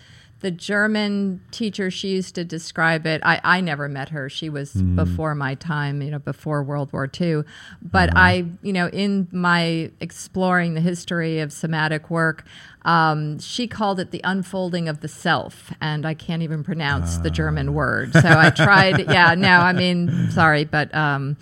the German teacher, she used to describe it. I, I never met her. She was before my time, you know, before World War II. But I, you know, in my exploring the history of somatic work, um, she called it the unfolding of the self, and I can't even pronounce the German word. So I tried, yeah, no, I mean, sorry, but. Um,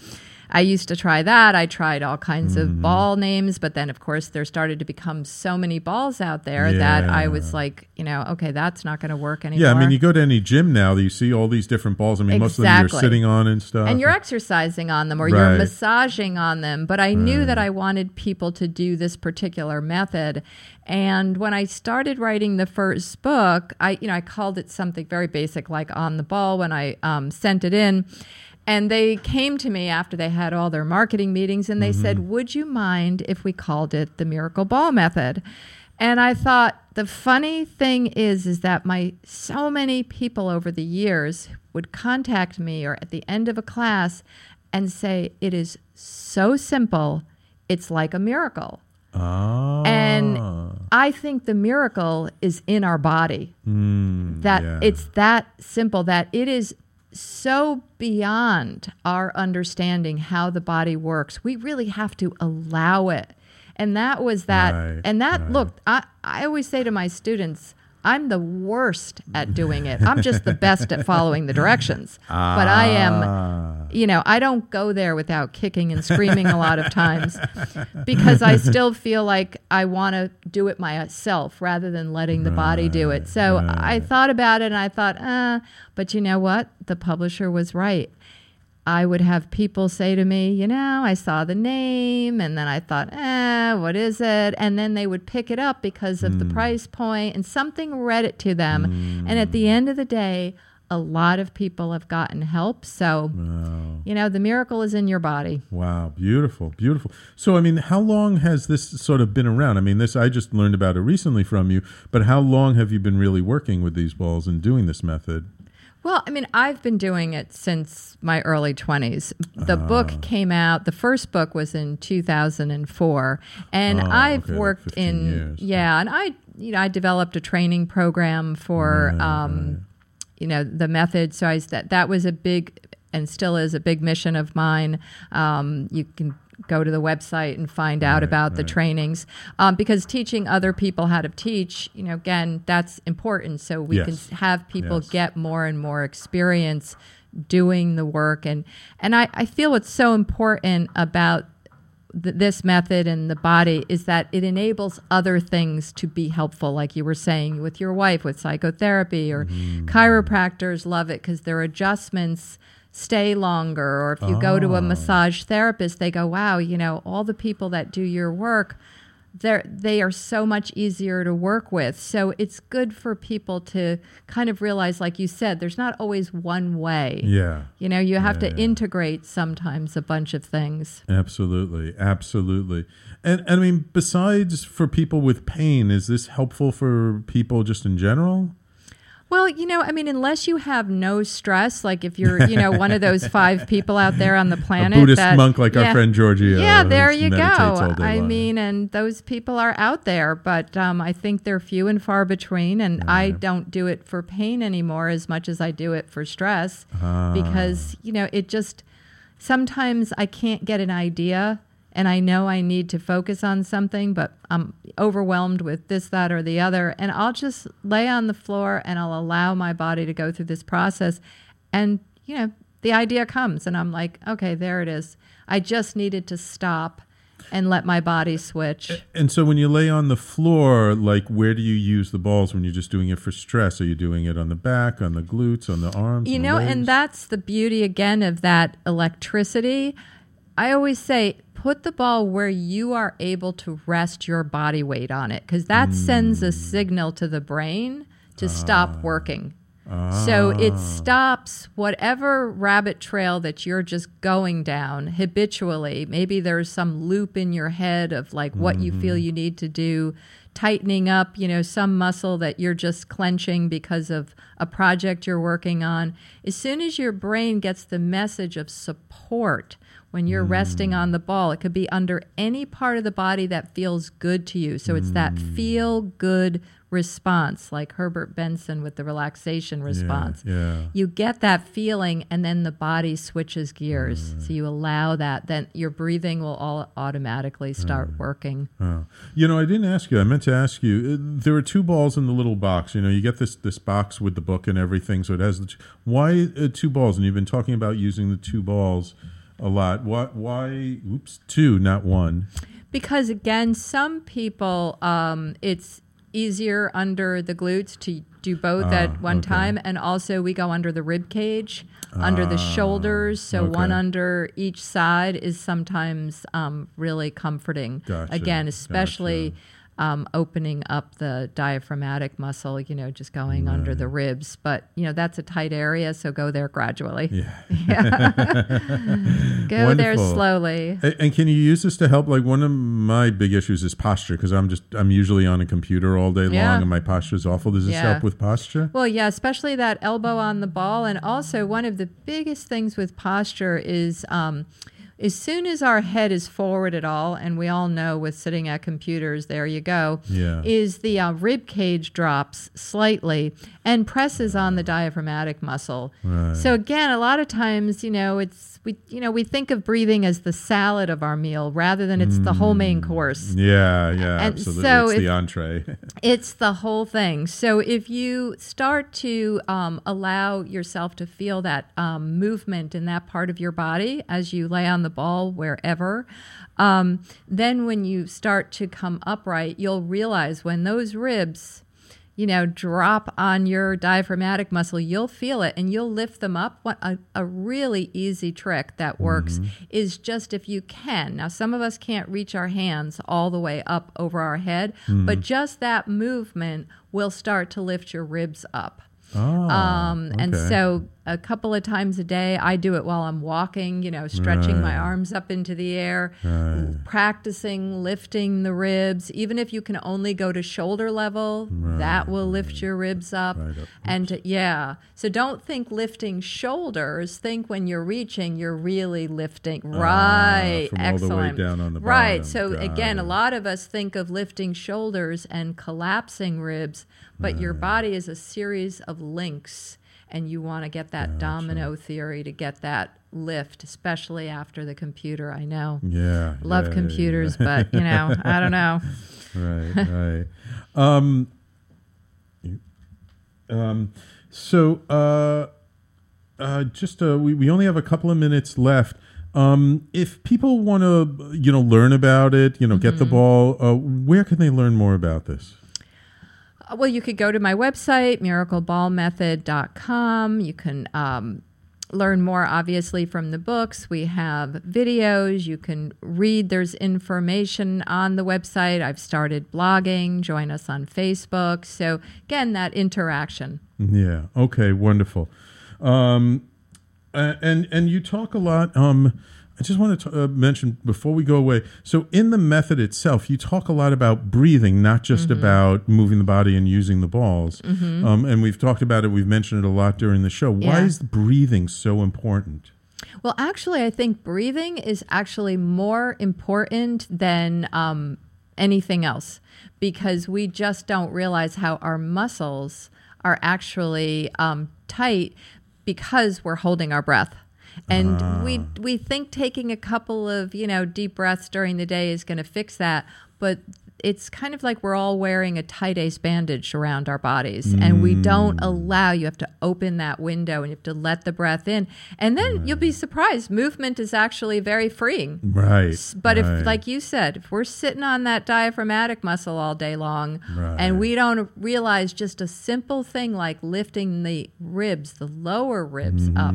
I used to try that. I tried all kinds Mm-hmm. of ball names, but then, of course, there started to become so many balls out there that I was like, you know, okay, that's not going to work anymore. Yeah, I mean, you go to any gym now, you see all these different balls. I mean, most of them you're sitting on and stuff. and you're exercising on them or Right. you're massaging on them. But I knew that I wanted people to do this particular method. And when I started writing the first book, I, you know, I called it something very basic like on the ball when I um, sent it in. And they came to me after they had all their marketing meetings and they said, Would you mind if we called it the Miracle Ball Method? And I thought the funny thing is is that my so many people over the years would contact me or at the end of a class and say it is so simple, it's like a miracle. Ah. And I think the miracle is in our body. that yeah. it's that simple that it is so beyond our understanding how the body works. We really have to allow it. And that was that. Right, and that, right. look, I, I always say to my students, I'm the worst at doing it. I'm just the best at following the directions. But I am, you know, I don't go there without kicking and screaming a lot of times because I still feel like I want to do it myself rather than letting the body do it. So I thought about it and I thought, uh, but you know what? The publisher was right. I would have people say to me, you know, I saw the name and then I thought, eh, what is it? And then they would pick it up because of the price point and something read it to them. And at the end of the day, a lot of people have gotten help. So, you know, the miracle is in your body. Wow, beautiful, beautiful. So, I mean, how long has this sort of been around? I mean, this I just learned about it recently from you, but how long have you been really working with these balls and doing this method? Well, I mean, I've been doing it since my early 20s. The Ah. book came out, the first book was in 2004, and Oh, I've okay, worked 15 in years. yeah, and I you know, I developed a training program for um you know, the method, so I that that was a big and still is a big mission of mine. Um, you can go to the website and find out about the trainings um, because teaching other people how to teach, you know, again, that's important. So we Yes. can have people Yes. get more and more experience doing the work and and I, I feel what's so important about th- this method and the body is that it enables other things to be helpful like you were saying with your wife with psychotherapy or chiropractors love it because their adjustments stay longer or if you go to a oh. massage therapist they go wow you know all the people that do your work they're they are so much easier to work with so it's good for people to kind of realize like you said there's not always one way Yeah, you know you have Yeah, to yeah. integrate sometimes a bunch of things absolutely, absolutely. And, and I mean, besides for people with pain, is this helpful for people just in general? Well, you know, I mean, unless you have no stress, like if you're, you know, one of those five people out there on the planet, a Buddhist that- monk like our friend Giorgio. Yeah, there you go. meditates all day I long. mean, and those people are out there, but um, I think they're few and far between. And I don't do it for pain anymore as much as I do it for stress Ah. because, you know, it just sometimes I can't get an idea and I know I need to focus on something, but I'm overwhelmed with this, that, or the other. And I'll just lay on the floor and I'll allow my body to go through this process. And, you know, the idea comes, and I'm like, okay, there it is. I just needed to stop and let my body switch. And so when you lay on the floor, like where do you use the balls when you're just doing it for stress? Are you doing it on the back, on the glutes, on the arms? You know, and that's the beauty again of that electricity. I always say put the ball where you are able to rest your body weight on it because that mm. sends a signal to the brain to uh, stop working. So it stops whatever rabbit trail that you're just going down habitually. Maybe there's some loop in your head of like what mm-hmm. you feel mm-hmm. you need to do, tightening up, you know, some muscle that you're just clenching because of a project you're working on. As soon as your brain gets the message of support, when you're mm. resting on the ball. It could be under any part of the body that feels good to you. So it's that mm. feel good response, like Herbert Benson with the relaxation response. Yeah, yeah. You get that feeling, and then the body switches gears. Mm. So you allow that, then your breathing will all automatically start mm. working. Oh. You know, I didn't ask you. I meant to ask you. Uh, there are two balls in the little box. You know, you get this this box with the book and everything. So it has the two, why uh, two balls? And you've been talking about using the two balls a lot. Why? Why? Oops, two, not one. Because again, some people, um, it's easier under the glutes to do both ah, at one okay. time, and also we go under the rib cage, ah, under the ah, shoulders. So okay. one under each side is sometimes um, really comforting. Gotcha, again, especially. Gotcha um, opening up the diaphragmatic muscle, you know, just going right. under the ribs. But, you know, that's a tight area, so go there gradually. Yeah. yeah. go Wonderful. there slowly. And, and, can you use this to help? Like, one of my big issues is posture because I'm just, I'm usually on a computer all day yeah. long and my posture is awful. Does this yeah. help with posture? Well, yeah, especially that elbow on the ball. And also, one of the biggest things with posture is, um, as soon as our head is forward at all, and we all know with sitting at computers, there you go, yeah. is the uh, rib cage drops slightly and presses on the diaphragmatic muscle. Right. So again, a lot of times, you know, it's we you know we think of breathing as the salad of our meal rather than it's mm. the whole main mm. course. Yeah, yeah, and absolutely. So it's, it's the entree. it's the whole thing. So if you start to um, allow yourself to feel that um, movement in that part of your body as you lay on the ball wherever, um, then when you start to come upright, you'll realize when those ribs you know, drop on your diaphragmatic muscle, you'll feel it and you'll lift them up. What a, a really easy trick that works mm-hmm. is just if you can. Now, some of us can't reach our hands all the way up over our head, mm-hmm. but just that movement will start to lift your ribs up. Oh, um, okay. And so a couple of times a day, I do it while I'm walking, you know, stretching right. my arms up into the air, right. practicing lifting the ribs. Even if you can only go to shoulder level, right. that will lift your ribs up. up. And yeah, so don't think lifting shoulders. Think when you're reaching, you're really lifting. Uh, right. Excellent. right. So Got again, it. a lot of us think of lifting shoulders and collapsing ribs, but your body is a series of links and you want to get that gotcha. domino theory to get that lift, especially after the computer. I know. Yeah. Love yeah, computers, yeah. but you know, I don't know. right, right. Um, um, so, uh, uh, just uh, we we only have a couple of minutes left. Um, if people want to, you know, learn about it, you know, mm-hmm. get the mm-hmm. ball, uh, where can they learn more about this? Well, you could go to my website, miracleballmethod.com. You can um, learn more, obviously, from the books. We have videos. You can read. There's information on the website. I've started blogging. Join us on Facebook. So, again, that interaction. Yeah. Okay. Wonderful. Um, and and you talk a lot. Um, I just want to uh, mention before we go away. So, in the method itself, you talk a lot about breathing, not just mm-hmm. about moving the body and using the balls. Mm-hmm. Um, and we've talked about it. We've mentioned it a lot during the show. Yeah. Why is breathing so important? Well, actually, I think breathing is actually more important than um, anything else because we just don't realize how our muscles are actually um, tight because we're holding our breath. And Ah. we we think taking a couple of, you know, deep breaths during the day is going to fix that, but it's kind of like we're all wearing a tight ace bandage around our bodies and we don't Mm. allow you have to open that window and you have to let the breath in and then you'll be surprised movement is actually very freeing Right. but right. if, like you said, if we're sitting on that diaphragmatic muscle all day long Right. and we don't realize just a simple thing like lifting the ribs, the lower ribs Mm-hmm, up,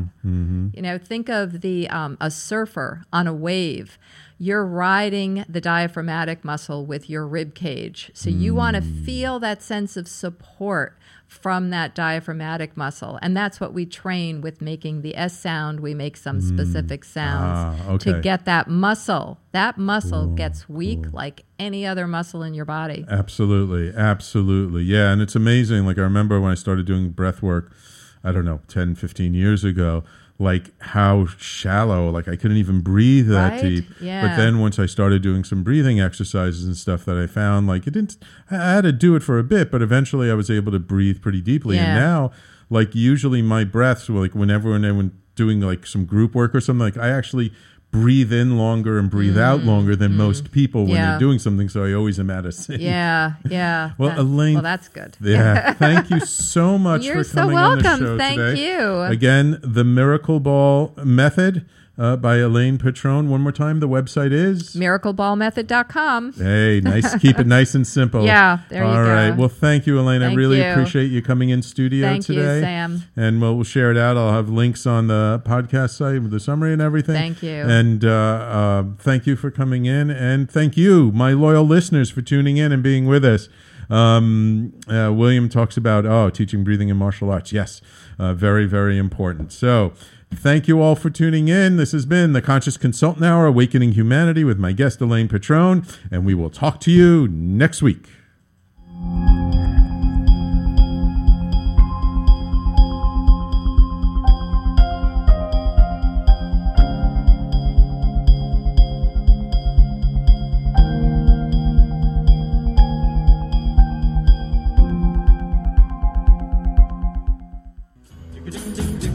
you know, think of the um, a surfer on a wave. You're riding the diaphragmatic muscle with your rib cage. So you want to Mm. feel that sense of support from that diaphragmatic muscle. And that's what we train with making the S sound. We make some specific sounds Ah, okay. to get that muscle. That muscle gets weak like any other muscle in your body. Absolutely, absolutely. Yeah, and it's amazing. Like I remember when I started doing breath work, I don't know, 10, 15 years ago, like how shallow, like I couldn't even breathe that Right? deep. But then once I started doing some breathing exercises and stuff that I found, like it didn't I had to do it for a bit, but eventually I was able to breathe pretty deeply. And now, like usually my breaths, were like whenever when i went doing like some group work or something, like I actually breathe in longer and breathe out longer than most people when Mm. Yeah. they're doing something. So I always am at a sync. Yeah, yeah. Well, That- Elaine, Well, that's good. Yeah, thank you so much You're for so coming on the welcome. show Thank today. you. Again, the Miracle Ball Method uh, by Elaine Petrone. One more time, the website is. Miracleballmethod.com. Hey, nice. Keep it nice and simple. Yeah, there you All go. right. Well, thank you, Elaine. I really you. appreciate you coming in studio Thank you, today. Sam. And we'll, we'll share it out. I'll have links on the podcast site with the summary and everything. Thank you. And uh, uh, thank you for coming in. And thank you, my loyal listeners, for tuning in and being with us. Um, uh, William talks about, oh, teaching breathing in martial arts. Yes, uh, very, very important. So, thank you all for tuning in. This has been the Conscious Consultant Hour, Awakening Humanity, with my guest, Elaine Petrone. And we will talk to you next week.